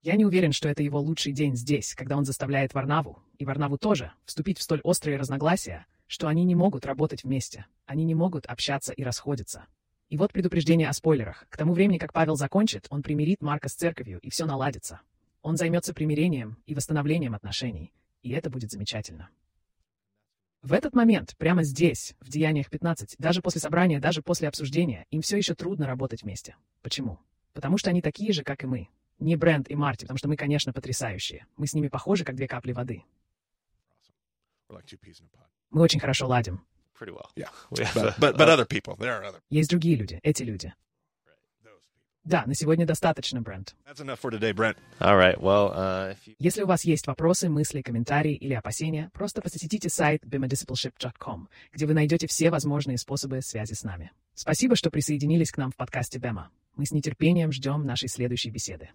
Я не уверен, что это его лучший день здесь, когда он заставляет Варнаву, и Варнаву тоже, вступить в столь острые разногласия, что они не могут работать вместе, они не могут общаться и расходиться. И вот предупреждение о спойлерах. К тому времени, как Павел закончит, он примирит Марка с церковью, и все наладится. Он займется примирением и восстановлением отношений, и это будет замечательно. В этот момент, прямо здесь, в Деяниях 15, даже после собрания, даже после обсуждения, им все еще трудно работать вместе. Почему? Потому что они такие же, как и мы. Не Брент и Марти, потому что мы, конечно, потрясающие. Мы с ними похожи, как две капли воды. Мы очень хорошо ладим. Yeah. But, but, but other people, there are other. Есть другие люди, эти люди. Да, на сегодня достаточно, Брент. Today, Brent. Right. Well, uh, you... Если у вас есть вопросы, мысли, комментарии или опасения, просто посетите сайт bemadiscipleship.com, где вы найдете все возможные способы связи с нами. Спасибо, что присоединились к нам в подкасте Бема. Мы с нетерпением ждем нашей следующей беседы.